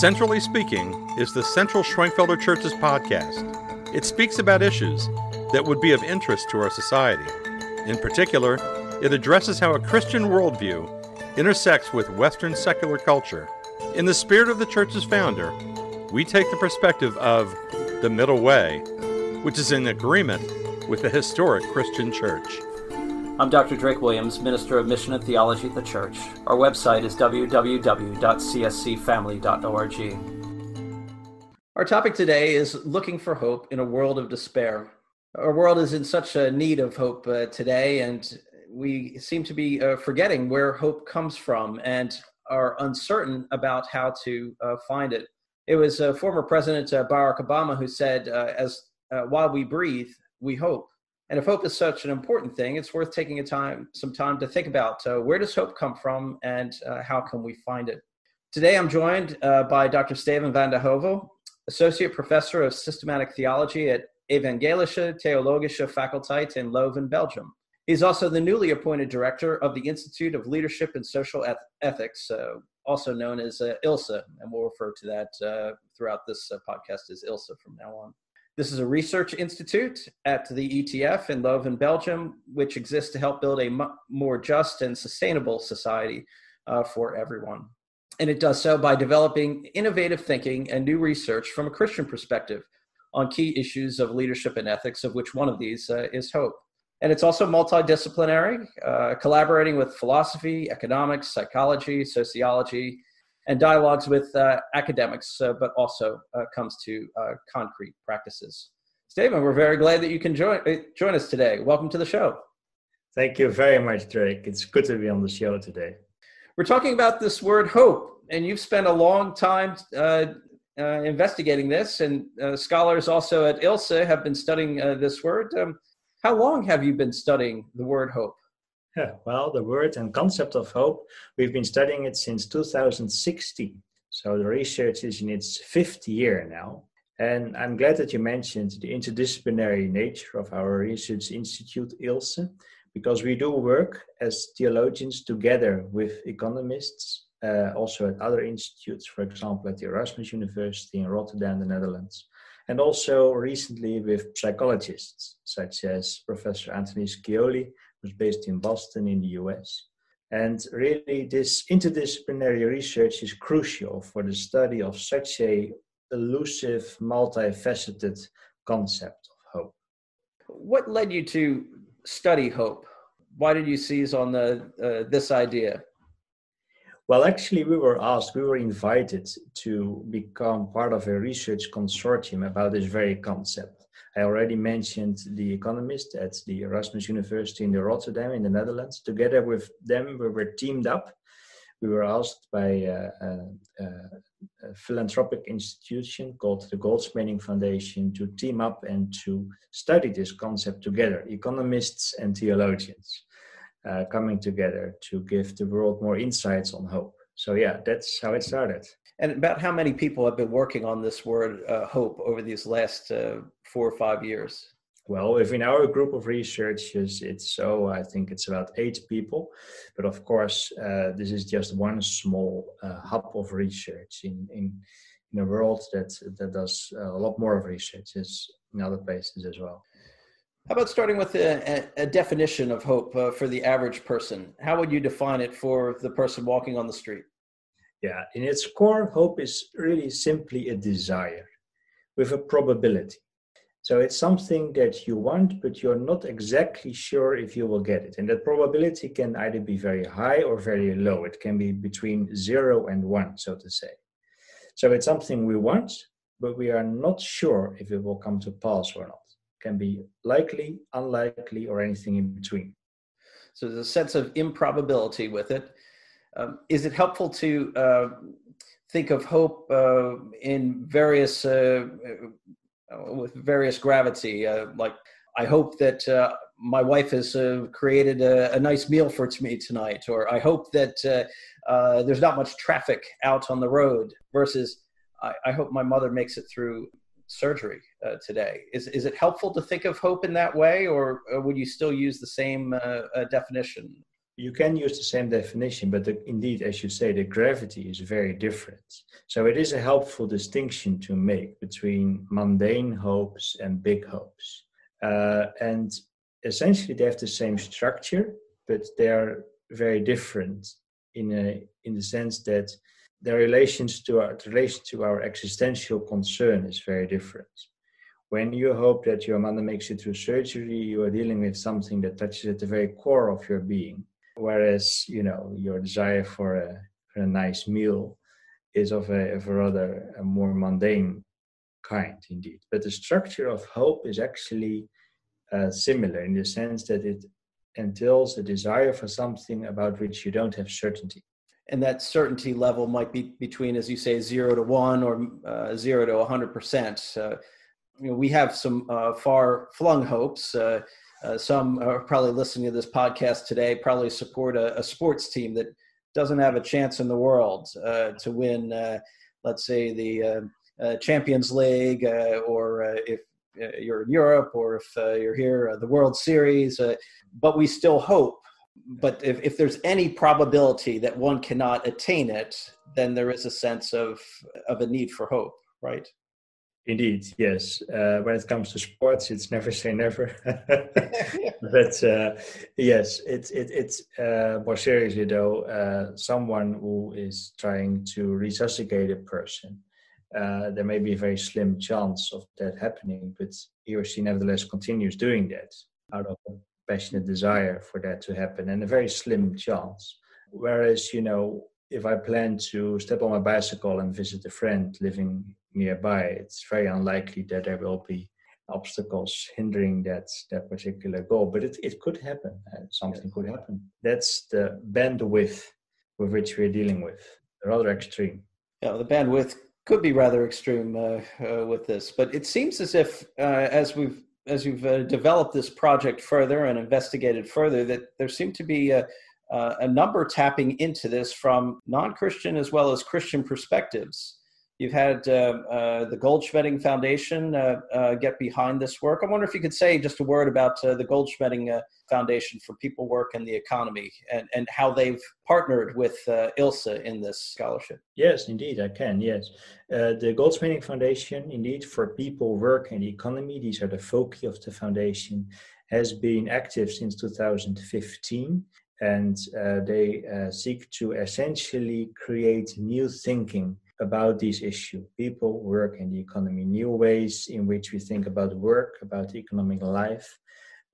Centrally Speaking is the Central Schwenkfelder Church's podcast. It speaks about issues that would be of interest to our society. In particular, it addresses how a Christian worldview intersects with Western secular culture. In the spirit of the church's founder, we take the perspective of the middle way, which is in agreement with the historic Christian church. I'm Dr. Drake Williams, Minister of Mission and Theology at the Church. Our website is www.cscfamily.org. Our topic today is looking for hope in a world of despair. Our world is in such a need of hope uh, today, and we seem to be uh, forgetting where hope comes from and are uncertain about how to uh, find it. It was uh, former President uh, Barack Obama who said, uh, "As while we breathe, we hope." And if hope is such an important thing, it's worth taking a time, some time to think about uh, where does hope come from and uh, how can we find it. Today, I'm joined uh, by Dr. Steven van den Heuvel, Associate Professor of Systematic Theology at Evangelische Theologische Faculteit in Leuven, Belgium. He's also the newly appointed director of the Institute of Leadership and Social Eth- Ethics, uh, also known as uh, ILSE, and we'll refer to that uh, throughout this podcast as ILSE from now on. This is a research institute at the ETF in Leuven, Belgium, which exists to help build a more just and sustainable society uh, for everyone. And it does so by developing innovative thinking and new research from a Christian perspective on key issues of leadership and ethics, of which one of these uh, is hope. And it's also multidisciplinary, uh, collaborating with philosophy, economics, psychology, sociology, and dialogues with uh, academics, uh, but also uh, comes to uh, concrete practices. Steven, we're very glad that you can join, uh, join us today. Welcome to the show. Thank you very much, Drake. It's good to be on the show today. We're talking about this word hope, and you've spent a long time uh, investigating this, and scholars also at ILSE have been studying this word. Um, how long have you been studying the word hope? Well, the word and concept of hope, we've been studying it since 2016. So the research is in its fifth year now. And I'm glad that you mentioned the interdisciplinary nature of our research institute, ILSE, because we do work as theologians together with economists, uh, also at other institutes, for example, at the Erasmus University in Rotterdam, the Netherlands, and also recently with psychologists, such as Professor Anthony Scioli was based in Boston in the US. And really, this interdisciplinary research is crucial for the study of such a elusive, multifaceted concept of hope. What led you to study hope? Why did you seize on the, uh, this idea? Well, actually, we were asked, we were invited to become part of a research consortium about this very concept. I already mentioned the economist at the Erasmus University in the Rotterdam in the Netherlands. Together with them, we were teamed up. We were asked by a, a, a philanthropic institution called the Goldschmeding Foundation to team up and to study this concept together, economists and theologians uh, coming together to give the world more insights on hope. So, yeah, that's how it started. And about how many people have been working on this word uh, hope over these last uh, four or five years? Well, within our group of researchers, it's so I think it's about eight people, but of course, uh, this is just one small uh, hub of research in in in a world that that does a lot more of research is in other places as well. How about starting with a, a definition of hope uh, for the average person? How would you define it for the person walking on the street? Yeah, in its core, hope is really simply a desire with a probability. So it's something that you want, but you're not exactly sure if you will get it. And that probability can either be very high or very low. It can be between zero and one, so to say. So it's something we want, but we are not sure if it will come to pass or not. Can be likely, unlikely, or anything in between. So there's a sense of improbability with it. Um, is it helpful to uh, think of hope uh, in various uh, uh with various gravity? Uh, like, I hope that uh, my wife has created a, a, nice meal for me tonight, or I hope that there's not much traffic out on the road. Versus, I, I hope my mother makes it through surgery uh, today. Is is it helpful to think of hope in that way, or, or would you still use the same uh, uh, definition? you can use the same definition, but the, indeed, as you say, the gravity is very different. So it is a helpful distinction to make between mundane hopes and big hopes. Uh, and essentially, they have the same structure, but they are very different in a in the sense that their relations to our the relation to our existential concern is very different. When you hope that your mother makes it through surgery, you are dealing with something that touches at the very core of your being. Whereas, you know, your desire for a, for a nice meal is of a, of a rather a more mundane kind, indeed. But the structure of hope is actually uh, similar in the sense that it entails a desire for something about which you don't have certainty. And that certainty level might be between, as you say, zero to one or uh, zero to 100%. Uh, you know, we have some uh, far flung hopes. Uh, uh, some are probably listening to this podcast today, probably support a, a, sports team that doesn't have a chance in the world uh, to win, let's say, the Champions League, or if you're in Europe, or if you're here, the World Series. but we still hope but if, if there's any probability that one cannot attain it, then there is a sense of of a need for hope, right? Indeed, yes. Uh, when it comes to sports, it's never say never. but uh, yes, it's it, it's uh, more seriously though. Uh, someone who is trying to resuscitate a person, uh, there may be a very slim chance of that happening, but he or she nevertheless continues doing that out of passionate desire for that to happen, and a very slim chance. Whereas, you know, if I plan to step on my bicycle and visit a friend living nearby, it's very unlikely that there will be obstacles hindering that that particular goal. But it, it could happen. Uh, something could happen. That's the bandwidth with which we're dealing with. Rather extreme. Yeah, the bandwidth could be rather extreme uh, uh, with this, but it seems as if uh, as we've as you've uh, developed this project further and investigated further, that there seem to be a, a number tapping into this from non-Christian as well as Christian perspectives. You've had uh, uh, the Goldschmeding Foundation uh, uh, get behind this work. I wonder if you could say just a word about uh, the Goldschmeding Foundation for People, Work, and the Economy and, and how they've partnered with ILSE in this scholarship. Yes, indeed, I can. Yes. the Goldschmeding Foundation, indeed, for People, Work, and the Economy, these are the foci of the foundation, has been active since 2015 and uh, they uh, seek to essentially create new thinking about this issue people, work, and the economy, new ways in which we think about work, about economic life.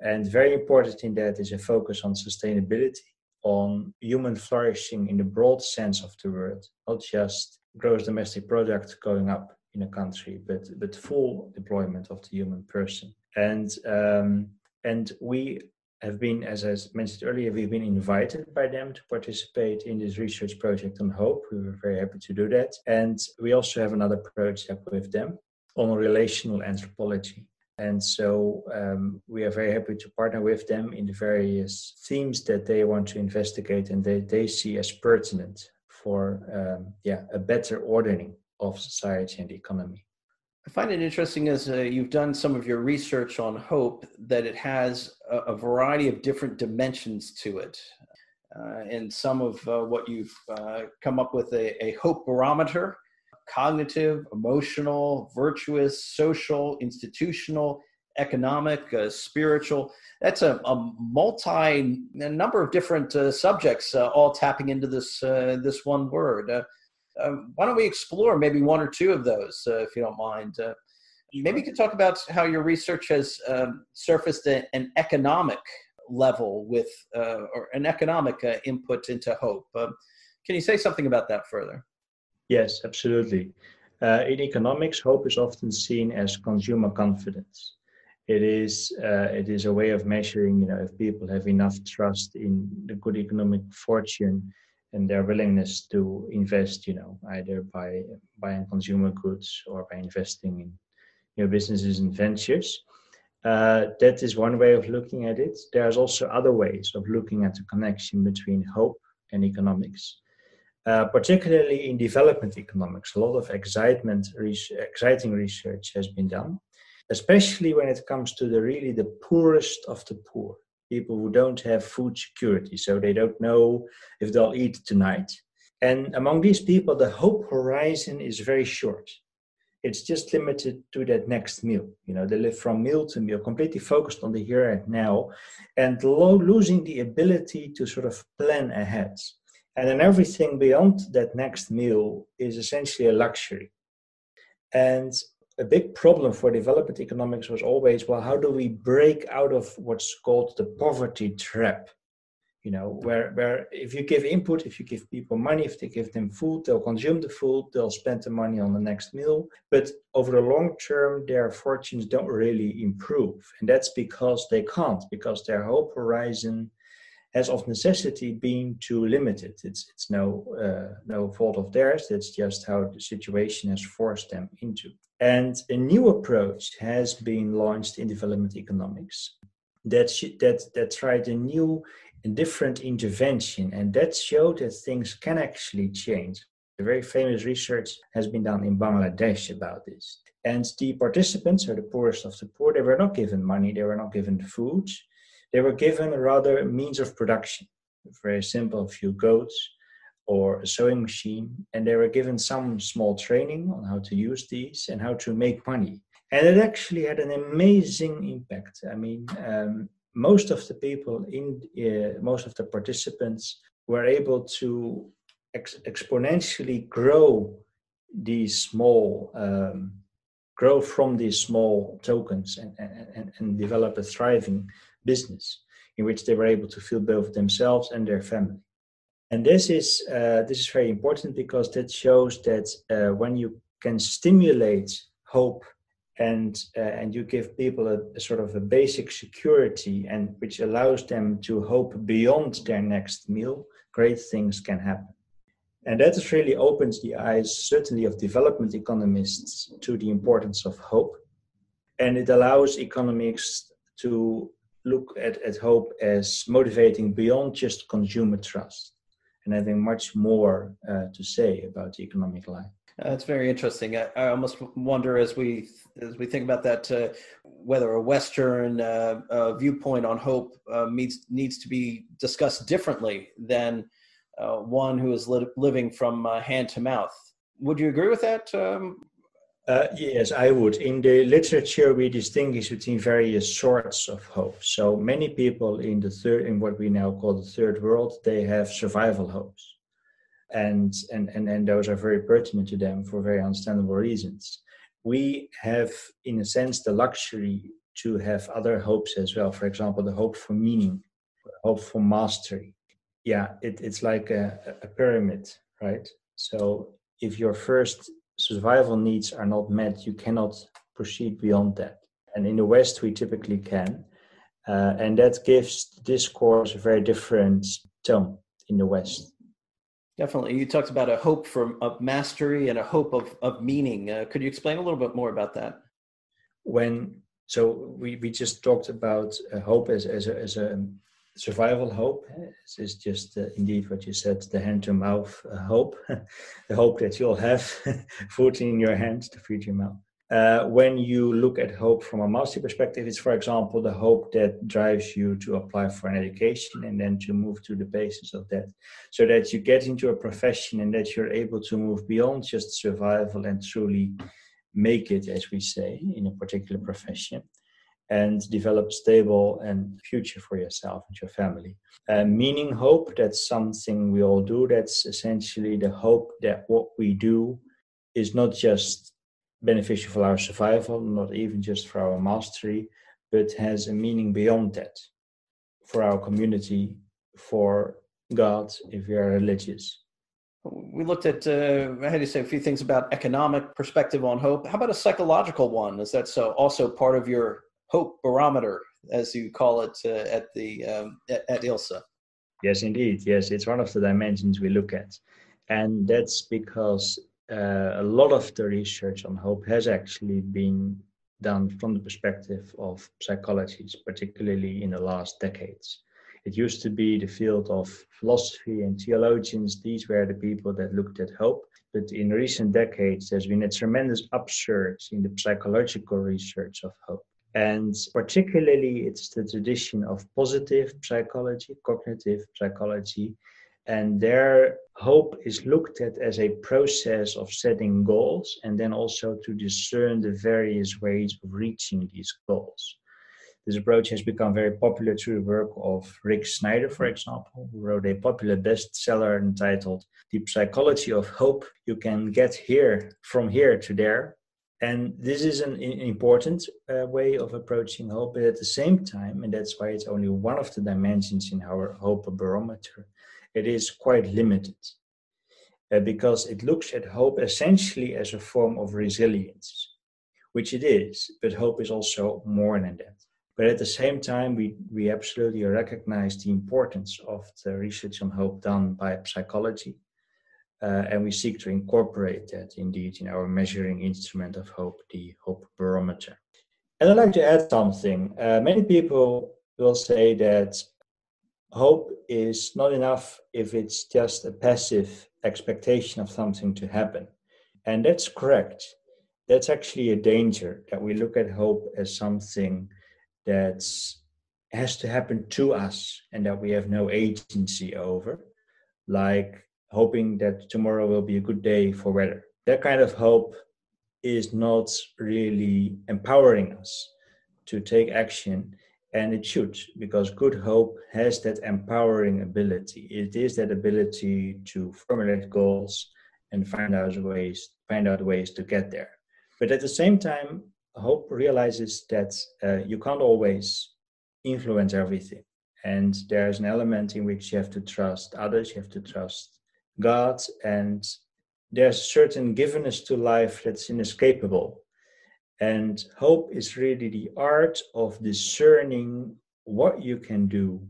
And very important in that is a focus on sustainability, on human flourishing in the broad sense of the word, not just gross domestic product going up in a country, but, but full deployment of the human person. And um, and we have been, as I mentioned earlier, we've been invited by them to participate in this research project on hope. We were very happy to do that. And we also have another project with them on relational anthropology. And so um, we are very happy to partner with them in the various themes that they want to investigate and they, they see as pertinent for um, yeah, a better ordering of society and economy. I find it interesting as uh, you've done some of your research on hope that it has a, a variety of different dimensions to it. Uh, and some of uh, what you've uh, come up with a, a, hope barometer cognitive, emotional, virtuous, social, institutional, economic, uh, spiritual. That's a, a, multi a number of different uh, subjects all tapping into this this one word um, why don't we explore maybe one or two of those, uh, if you don't mind? Uh, maybe you could talk about how your research has um, surfaced a, an economic level with uh, or an economic uh, input into hope. Um, can you say something about that further? Yes, absolutely. Uh, in economics, hope is often seen as consumer confidence. It is uh, it is a way of measuring, you know, if people have enough trust in the good economic fortune and their willingness to invest, you know, either by buying consumer goods or by investing in you know, businesses and ventures. Uh, that is one way of looking at it. There's also other ways of looking at the connection between hope and economics. Uh, particularly in development economics, a lot of excitement, exciting research has been done, especially when it comes to the really the poorest of the poor. People who don't have food security, so they don't know if they'll eat tonight. And among these people, the hope horizon is very short. It's just limited to that next meal. You know, they live from meal to meal, completely focused on the here and now, and lo- losing the ability to sort of plan ahead. And then everything beyond that next meal is essentially a luxury. And a big problem for development economics was always well, how do we break out of what's called the poverty trap? You know, where, where if you give input, if you give people money, if they give them food, they'll consume the food, they'll spend the money on the next meal. But over the long term, their fortunes don't really improve. And that's because they can't, because their hope horizon has of necessity been too limited. It's it's no uh, no fault of theirs. It's just how the situation has forced them into. And a new approach has been launched in development economics that that that tried a new and different intervention, and that showed that things can actually change. A very famous research has been done in Bangladesh about this. And the participants, or the poorest of the poor, they were not given money, they were not given food, they were given rather means of production, very simple, a few goats or a sewing machine, and they were given some small training on how to use these and how to make money. And it actually had an amazing impact. I mean, um, most of the people in uh, most of the participants were able to ex- exponentially grow these small um, grow from these small tokens and, and, and develop a thriving business in which they were able to fill both themselves and their family. And this is uh, this is very important because that shows that uh, when you can stimulate hope and uh, and you give people a, a, sort of a basic security and which allows them to hope beyond their next meal, great things can happen. And that has really opens the eyes, certainly of development economists, to the importance of hope. And it allows economics to look at, at hope as motivating beyond just consumer trust and having much more uh, to say about the economic life. That's very interesting. I, I, almost wonder as we as we think about that uh, whether a Western uh, uh viewpoint on hope uh, needs needs to be discussed differently than uh, one who is li- living from hand to mouth. Would you agree with that, um, uh, yes, I would. In the literature, we distinguish between various sorts of hope. So many people in the third, in what we now call the third world, they have survival hopes, and and and and those are very pertinent to them for very understandable reasons. We have, in a sense, the luxury to have other hopes as well. For example, the hope for meaning, hope for mastery. Yeah, it, it's like a, a pyramid, right? So if your first survival needs are not met, you cannot proceed beyond that. And in the West, we typically can. Uh, and that gives discourse a very different tone in the West. Definitely. You talked about a hope for of mastery and a hope of, of meaning. Uh, could you explain a little bit more about that? When so we, we just talked about uh, hope as, as, a, as a survival hope. Is just uh, indeed what you said the hand to mouth uh, hope. The hope that you'll have food in your hands to feed your mouth. Uh, when you look at hope from a mastery perspective it's for example the hope that drives you to apply for an education and then to move to the basis of that. So that you get into a profession and that you're able to move beyond just survival and truly make it as we say in a particular profession and develop stable and future for yourself and your family. Uh, meaning hope, that's something we all do. That's essentially the hope that what we do is not just beneficial for our survival, not even just for our mastery, but has a meaning beyond that for our community, for God, if we are religious. We looked at, uh, I had to say a few things about economic perspective on hope. How about a psychological one? Is that so also part of your hope barometer, as you call it uh, at the um, at, ILSE. Yes, indeed. Yes, it's one of the dimensions we look at, and that's because uh, a lot of the research on hope has actually been done from the perspective of psychologists, particularly in the last decades. It used to be the field of philosophy and theologians. These were the people that looked at hope. But in recent decades, there's been a tremendous upsurge in the psychological research of hope And particularly, it's the tradition of positive psychology, cognitive psychology. And their hope is looked at as a process of setting goals and then also to discern the various ways of reaching these goals. This approach has become very popular through the work of Rick Snyder, for example, who wrote a popular bestseller entitled The Psychology of Hope. You can get here from here to there. And this is an important uh, way of approaching hope, but at the same time, and that's why it's only one of the dimensions in our hope barometer, it is quite limited uh, because it looks at hope essentially as a form of resilience, which it is, but hope is also more than that. But at the same time, we, we absolutely recognize the importance of the research on hope done by psychology. Uh, and we seek to incorporate that indeed in our measuring instrument of hope, the hope barometer. And I'd like to add something. Uh, many people will say that hope is not enough if it's just a passive expectation of something to happen. And that's correct. That's actually a danger that we look at hope as something that has to happen to us and that we have no agency over, like hoping that tomorrow will be a good day for weather. That kind of hope is not really empowering us to take action, and it should, because good hope has that empowering ability. It is that ability to formulate goals and find out ways, find out ways to get there. But at the same time, hope realizes that uh, you can't always influence everything and there's an element in which you have to trust others you have to trust god and there's a certain givenness to life that's inescapable and hope is really the art of discerning what you can do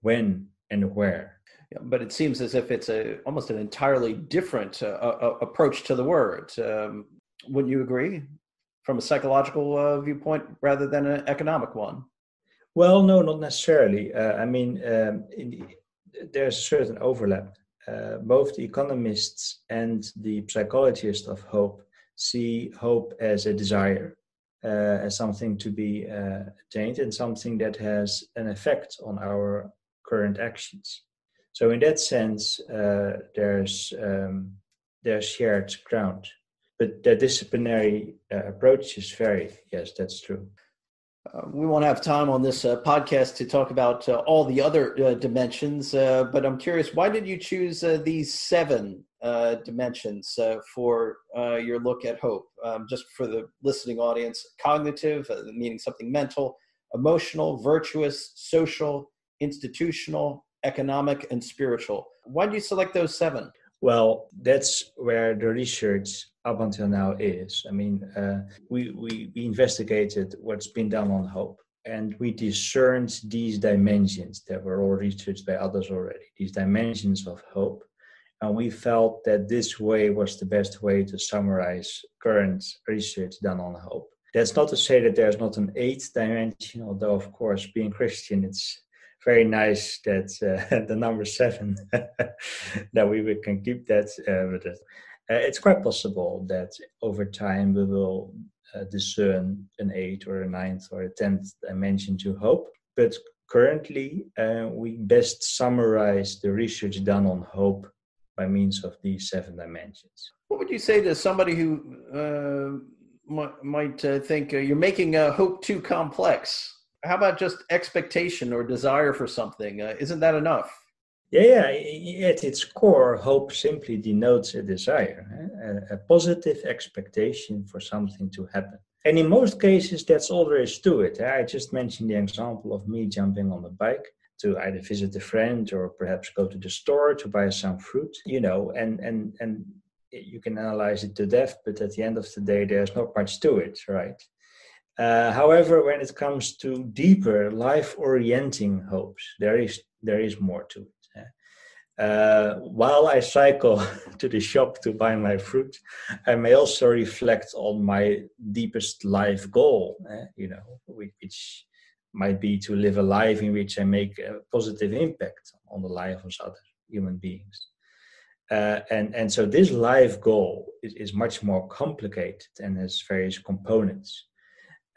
when and where yeah, but it seems as if it's a almost an entirely different uh, uh, approach to the word um, wouldn't you agree from a psychological uh, viewpoint rather than an economic one? Well, no, not necessarily. Uh, I mean, um, in, there's a certain overlap. Uh, both the economists and the psychologists of hope see hope as a desire, uh, as something to be uh, attained, and something that has an effect on our current actions. So, in that sense, uh, there's um, there's shared ground but the disciplinary uh, approach is yes that's true uh, we won't have time on this uh, podcast to talk about uh, all the other uh, dimensions, uh, but I'm curious, why did you choose these seven dimensions for your look at hope? Um, just for the listening audience, cognitive, meaning something mental, emotional, virtuous, social, institutional, economic, and spiritual. Why did you select those seven? Well, that's where the research up until now is. I mean, uh, we, we, we investigated what's been done on hope and we discerned these dimensions that were all researched by others already, these dimensions of hope. And we felt that this way was the best way to summarize current research done on hope. That's not to say that there's not an eighth dimension, although, of course, being Christian, it's very nice that uh, the number seven that we can keep that uh, with it. Uh, it's quite possible that over time we will uh, discern an eighth or a ninth or a tenth dimension to hope. But currently, uh, we best summarize the research done on hope by means of these seven dimensions. What would you say to somebody who uh, might, might think you're making hope too complex? How about just expectation or desire for something? Uh, isn't that enough? Yeah, yeah, at its core, hope simply denotes a desire, eh? a, a, positive expectation for something to happen. And in most cases, that's all there is to it. Eh? I just mentioned the example of me jumping on the bike to either visit a friend or perhaps go to the store to buy some fruit, you know, and, and, and you can analyze it to death, but at the end of the day, there's not much to it, right? Uh, however, when it comes to deeper life-orienting hopes, there is there is more to it. Uh, while I cycle to the shop to buy my fruit, I may also reflect on my deepest life goal. Uh, you know, which might be to live a life in which I make a positive impact on the life of other human beings. Uh, and and so this life goal is, is much more complicated and has various components.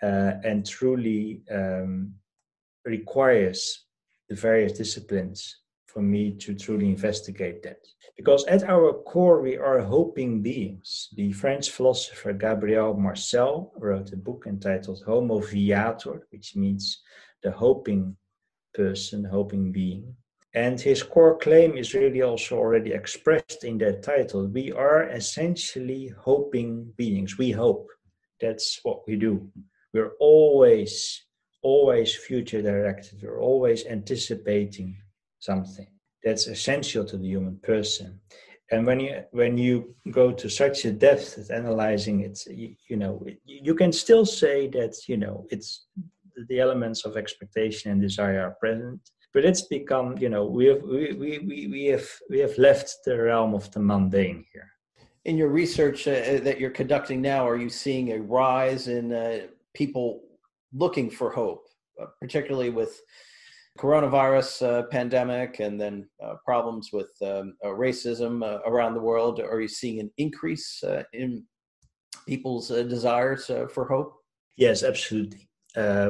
Uh, and truly um, requires the various disciplines for me to truly investigate that. Because at our core, we are hoping beings. The French philosopher Gabriel Marcel wrote a book entitled Homo Viator, which means the hoping person, hoping being. And his core claim is really also already expressed in that title. We are essentially hoping beings. We hope. That's what we do. We're always, always future directed. We're always anticipating something. That's essential to the human person. And when you when you go to such a depth at analyzing it, you, you know you can still say that you know it's the elements of expectation and desire are present, but it's become you know we have we, we, we, we have we have left the realm of the mundane here. In your research uh that you're conducting now, are you seeing a rise in uh, people looking for hope, uh, particularly with coronavirus uh, pandemic and then uh, problems with um, uh, racism uh, around the world? Are you seeing an increase in people's desires for hope? Yes, absolutely.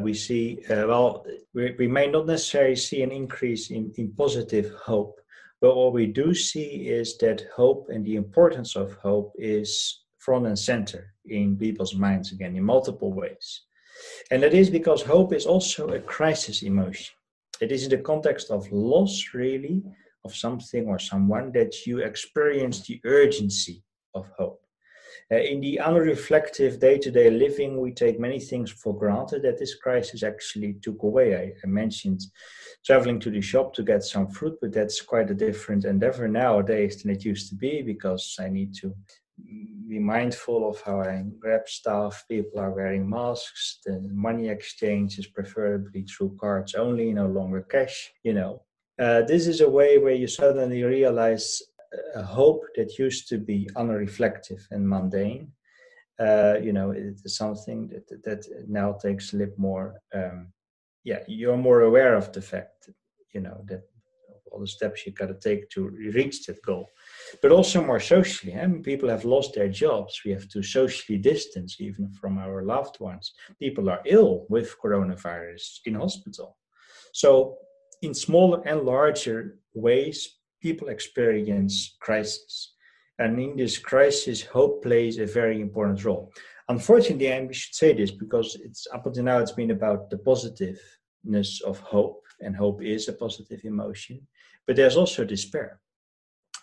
we see, well, we, we, may not necessarily see an increase in, in positive hope, but what we do see is that hope and the importance of hope is front and center in people's minds again in multiple ways. And that is because hope is also a crisis emotion it is in the context of loss, really, of something or someone that you experience the urgency of hope. Uh, in the unreflective day to day living, we take many things for granted that this crisis actually took away. I, I, mentioned traveling to the shop to get some fruit, but that's quite a different endeavor nowadays than it used to be because I need to be mindful of how I grab stuff. People are wearing masks. The money exchange is preferably through cards only, no longer cash. You know, uh, this is a way where you suddenly realize a hope that used to be unreflective and mundane. Uh, you know, it is something that that now takes a little more. Um, yeah, you're more aware of the fact. You know that all the steps you got to take to reach that goal but also more socially. I people have lost their jobs. We have to socially distance even from our loved ones. People are ill with coronavirus in hospital. So, in smaller and larger ways, people experience crisis. And in this crisis, hope plays a very important role. Unfortunately, and we should say this because it's up until now it's been about the positiveness of hope, and hope is a positive emotion. But there's also despair.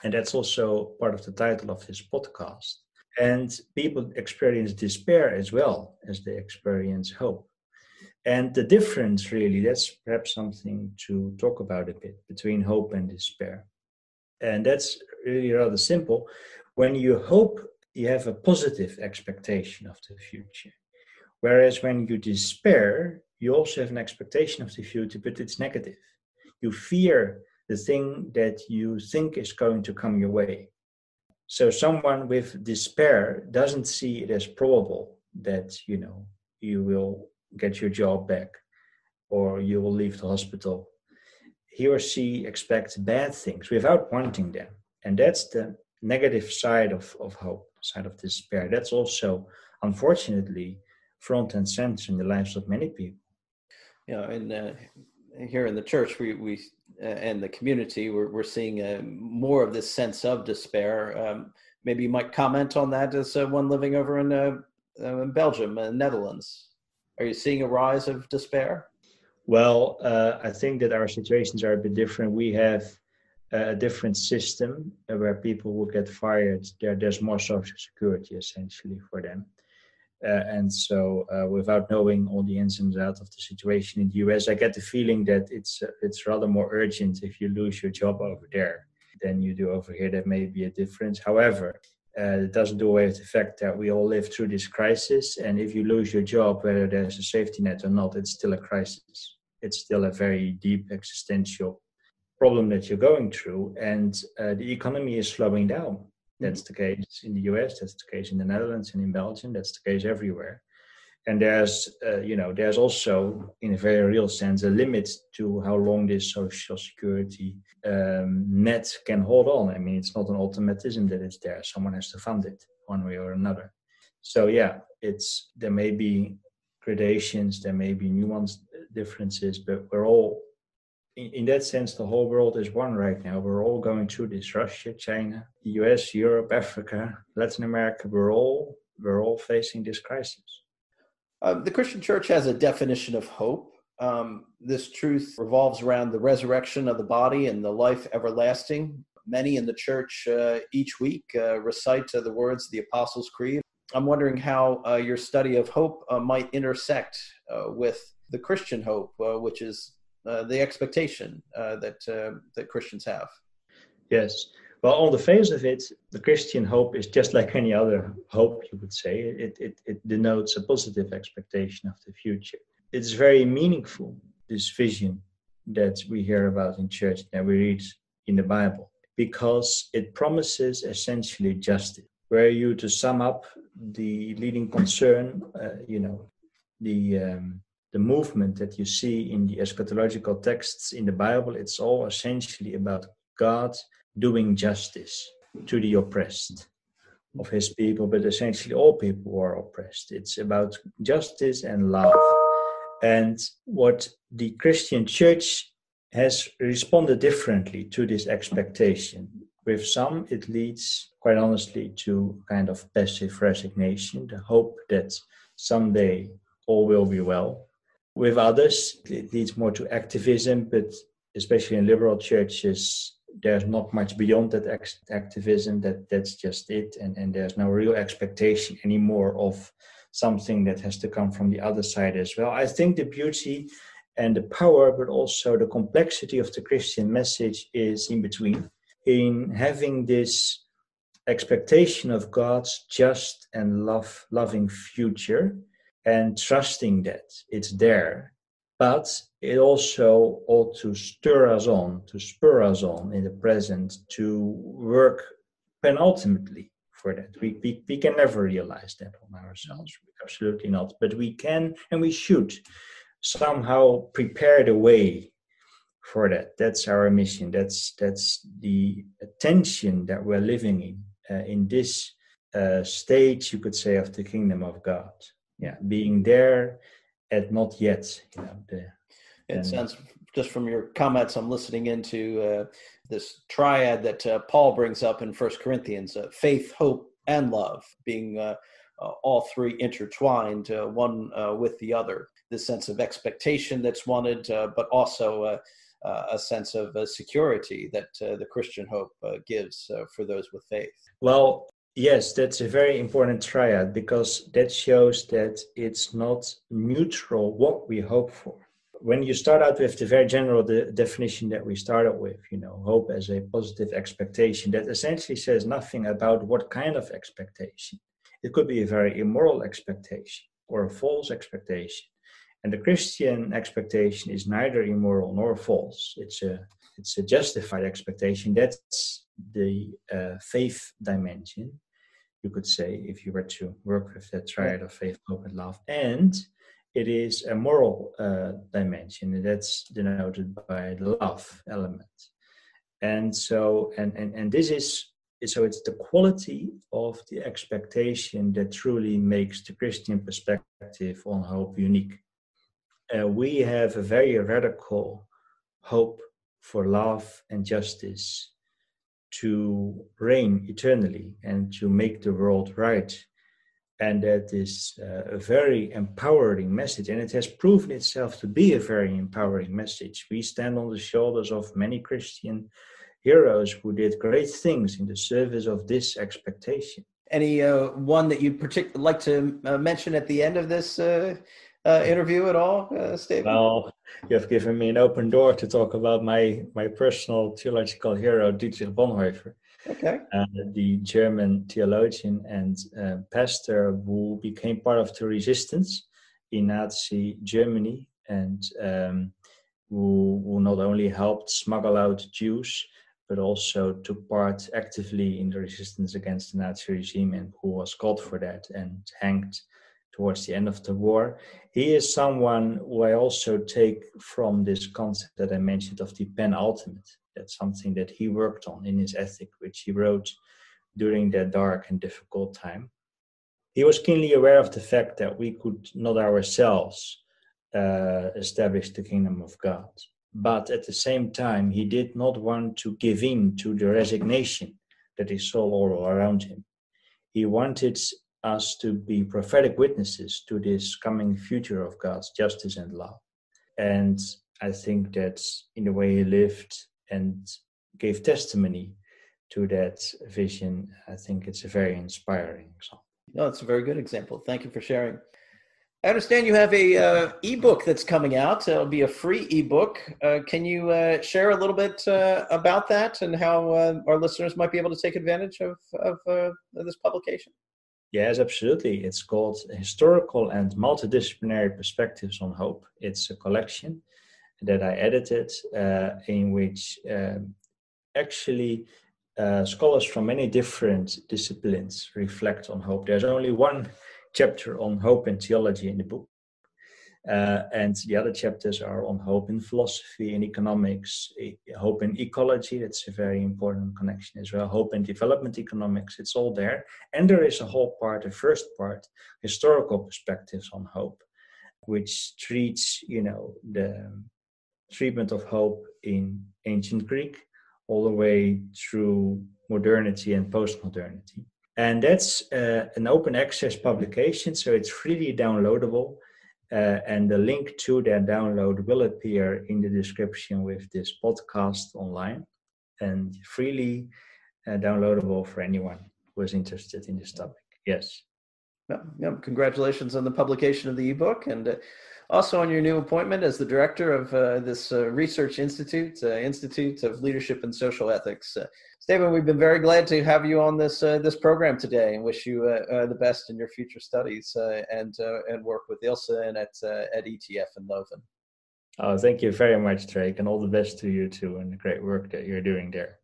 And that's also part of the title of this podcast. And people experience despair as well as they experience hope. And the difference, really, that's perhaps something to talk about a bit between hope and despair. And that's really rather simple. When you hope, you have a positive expectation of the future. Whereas when you despair, you also have an expectation of the future, but it's negative. You fear the thing that you think is going to come your way. So someone with despair doesn't see it as probable that you know you will get your job back or you will leave the hospital. He or she expects bad things without wanting them. And that's the negative side of, of hope, side of despair. That's also, unfortunately, front and center in the lives of many people. Yeah, and uh, here in the church, we, we uh, and the community, we're, we're seeing uh, more of this sense of despair. Um, maybe you might comment on that as uh, one living over in, uh, uh, in Belgium and Netherlands. Are you seeing a rise of despair? Well, I think that our situations are a bit different. We have a different system where people will get fired. There, there's more social security essentially for them. Uh, and so, uh, without knowing all the ins and outs of the situation in the US, I get the feeling that it's uh, it's rather more urgent if you lose your job over there than you do over here. That may be a difference. However, uh, it doesn't do away with the fact that we all live through this crisis. And if you lose your job, whether there's a safety net or not, it's still a crisis. It's still a very deep existential problem that you're going through. And uh, the economy is slowing down. That's the case in the US, that's the case in the Netherlands and in Belgium, that's the case everywhere. And there's, uh, you know, there's also, in a very real sense, a limit to how long this social security um, net can hold on. I mean, it's not an automatism that it's there. Someone has to fund it one way or another. So yeah, it's there may be gradations, there may be nuanced differences, but we're all, in, in that sense, the whole world is one right now. We're all going through this Russia, China, the US, Europe, Africa, Latin America. We're all, we're all facing this crisis. Uh, the Christian church has a definition of hope. Um, this truth revolves around the resurrection of the body and the life everlasting. Many in the church uh, each week uh, recite the words of the Apostles' Creed I'm wondering how uh, your study of hope uh, might intersect with the Christian hope, which is the expectation uh, that that Christians have. Yes. Well, on the face of it, the Christian hope is just like any other hope, you would say. It, it, it denotes a positive expectation of the future. It's very meaningful, this vision that we hear about in church, that we read in the Bible, because it promises essentially justice. Were you to sum up the leading concern, uh, you know, the um, the movement that you see in the eschatological texts in the Bible, it's all essentially about God doing justice to the oppressed of his people, but essentially all people who are oppressed. It's about justice and love. And what the Christian church has responded differently to this expectation. With some, it leads, quite honestly, to kind of passive resignation, the hope that someday all will be well. With others, it leads more to activism, but especially in liberal churches, there's not much beyond that activism. That that's just it, and and there's no real expectation anymore of something that has to come from the other side as well. I think the beauty and the power, but also the complexity of the Christian message is in between in having this expectation of God's just and love loving future and trusting that it's there but it also ought to stir us on to spur us on in the present to work penultimately for that we, we, we can never realize that on ourselves absolutely not but we can and we should somehow prepare the way for that. That's our mission. That's that's the attention that we're living in uh, in this uh, stage, you could say, of the kingdom of God. Yeah, being there at not yet. You know, the, it sounds just from your comments. I'm listening into uh, this triad that uh, Paul brings up in First Corinthians: uh, faith, hope, and love, being uh, all three intertwined, one with the other. This sense of expectation that's wanted, but also uh, a sense of uh, security that uh, the Christian hope gives for those with faith. Well, Yes, that's a very important triad because that shows that it's not neutral what we hope for. When you start out with the very general de- definition that we started with, you know, hope as a positive expectation, that essentially says nothing about what kind of expectation. It could be a very immoral expectation or a false expectation. And the Christian expectation is neither immoral nor false. It's a it's a justified expectation. That's the uh, faith dimension, you could say, if you were to work with that triad of faith, hope, and love. And it is a moral uh, dimension, and that's denoted by the love element. And so, and and and this is so it's the quality of the expectation that truly makes the Christian perspective on hope unique uh, we have a very radical hope for love and justice to reign eternally and to make the world right. And that is uh, a very empowering message. And it has proven itself to be a very empowering message. We stand on the shoulders of many Christian heroes who did great things in the service of this expectation. Any uh, one that you'd partic- like to uh, mention at the end of this uh, interview at all, uh? Well, you have given me an open door to talk about my my personal theological hero, Dietrich Bonhoeffer. Okay. Uh, the German theologian and uh, pastor who became part of the resistance in Nazi Germany and um, who, who not only helped smuggle out Jews but also took part actively in the resistance against the Nazi regime and who was called for that and hanged towards the end of the war. He is someone who I also take from this concept that I mentioned of the penultimate. That's something that he worked on in his ethic, which he wrote during that dark and difficult time. He was keenly aware of the fact that we could not ourselves uh, establish the kingdom of God. But at the same time, he did not want to give in to the resignation that he saw all around him. He wanted us to be prophetic witnesses to this coming future of God's justice and love. And I think that in the way he lived and gave testimony to that vision, I think it's a very inspiring example. No, it's a very good example. Thank you for sharing. I understand you have a uh, ebook that's coming out. It'll be a free ebook. Uh, can you uh, share a little bit uh, about that and how uh, our listeners might be able to take advantage of, of, uh, of this publication? Yes, absolutely. It's called Historical and Multidisciplinary Perspectives on Hope. It's a collection that I edited in which um, actually uh, scholars from many different disciplines reflect on hope. There's only one chapter on hope and theology in the book. Uh, and the other chapters are on hope in philosophy and economics, hope in ecology, that's a very important connection as well, hope in development economics, it's all there. And there is a whole part, the first part, historical perspectives on hope, which treats, you know, the treatment of hope in ancient Greek, all the way through modernity and postmodernity. And that's uh, an open access publication, so it's freely downloadable. Uh, and the link to that download will appear in the description with this podcast online and freely uh, downloadable for anyone who is interested in this topic. Yes. Yeah, congratulations on the publication of the ebook and uh, also on your new appointment as the director of uh, this uh, research institute, uh, Institute of Leadership and Social Ethics. Uh, Steven, we've been very glad to have you on this uh, this program today, and wish you the best in your future studies and and work with ILSE and at at ETF in Leuven. Oh, thank you very much, Drake, and all the best to you too, and the great work that you're doing there.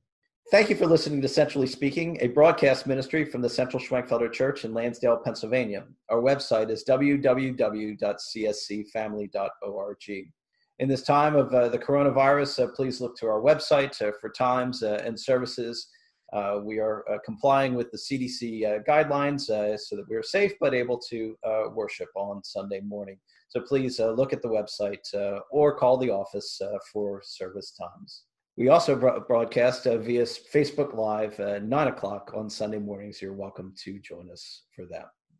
Thank you for listening to Centrally Speaking, a broadcast ministry from the Central Schwenkfelder Church in Lansdale, Pennsylvania. Our website is www.cscfamily.org. In this time of uh, the coronavirus, uh, please look to our website uh, for times uh, and services. Uh, we are uh, complying with the CDC guidelines so that we are safe but able to worship on Sunday morning. So please look at the website or call the office for service times. We also broadcast uh, via Facebook Live, uh, 9 o'clock on Sunday mornings. You're welcome to join us for that.